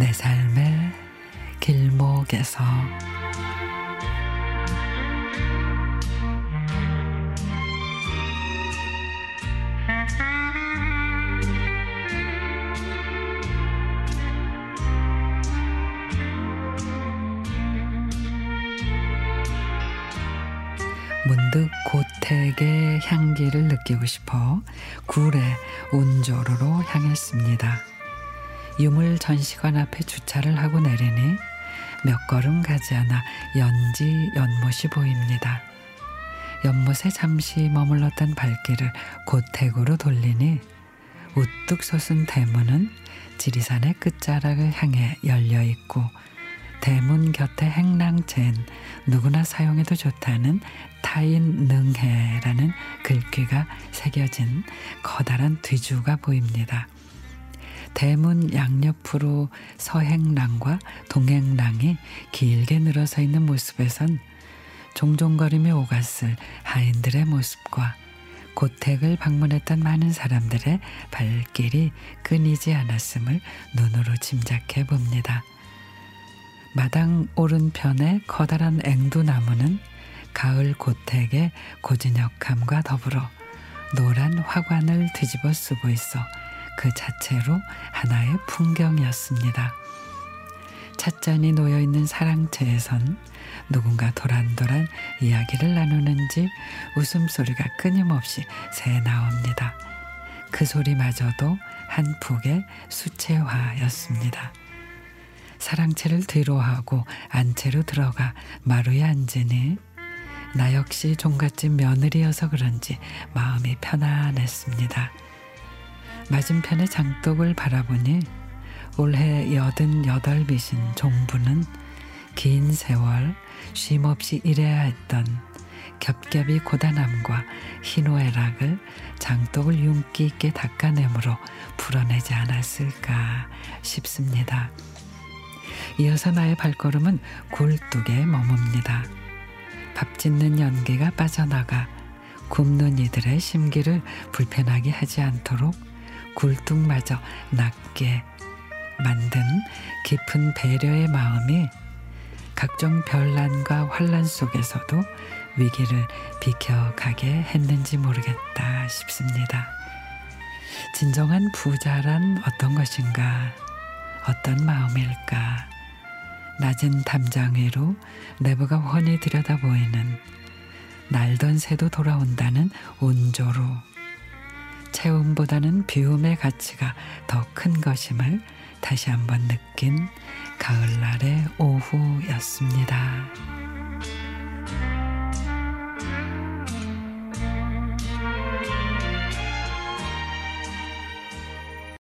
내 삶의 길목에서 문득 고택의 향기를 느끼고 싶어 굴의 운조로로 향했습니다. 유물 전시관 앞에 주차를 하고 내리니 몇 걸음 가지 않아 연지 연못이 보입니다. 연못에 잠시 머물렀던 발길을 고택으로 돌리니 우뚝 솟은 대문은 지리산의 끝자락을 향해 열려 있고 대문 곁에 행랑젠 누구나 사용해도 좋다는 타인 능해라는 글귀가 새겨진 커다란 뒤주가 보입니다. 대문 양옆으로 서행랑과 동행랑이 길게 늘어서 있는 모습에선 종종거림이 오갔을 하인들의 모습과 고택을 방문했던 많은 사람들의 발길이 끊이지 않았음을 눈으로 짐작해 봅니다. 마당 오른편의 커다란 앵두나무는 가을 고택의 고즈넉함과 더불어 노란 화관을 뒤집어 쓰고 있어 그 자체로 하나의 풍경이었습니다. 찻잔이 놓여 있는 사랑채에선 누군가 도란도란 이야기를 나누는지 웃음소리가 끊임없이 새 나옵니다. 그 소리마저도 한 폭의 수채화였습니다. 사랑채를 뒤로 하고 안채로 들어가 마루에 앉으니 나 역시 종갓집 며느리여서 그런지 마음이 편안했습니다. 맞은편의 장독을 바라보니 올해 여든 여덟 빛인 종부는 긴 세월 쉼없이 일해야 했던 겹겹이 고단함과 희노애락을 장독을 윤기 있게 닦아내므로 풀어내지 않았을까 싶습니다. 이어서 나의 발걸음은 굴뚝에 머뭅니다. 밥 짓는 연기가 빠져나가 굽는 이들의 심기를 불편하게 하지 않도록 굴뚝마저 낮게 만든 깊은 배려의 마음이 각종 별난과 환란 속에서도 위기를 비켜가게 했는지 모르겠다 싶습니다. 진정한 부자란 어떤 것인가? 어떤 마음일까? 낮은 담장 위로 내부가 훤히 들여다 보이는 날던 새도 돌아온다는 온조로 체움보다는 비움의 가치가 더 큰 것임을 다시 한번 느낀 가을날의 오후였습니다.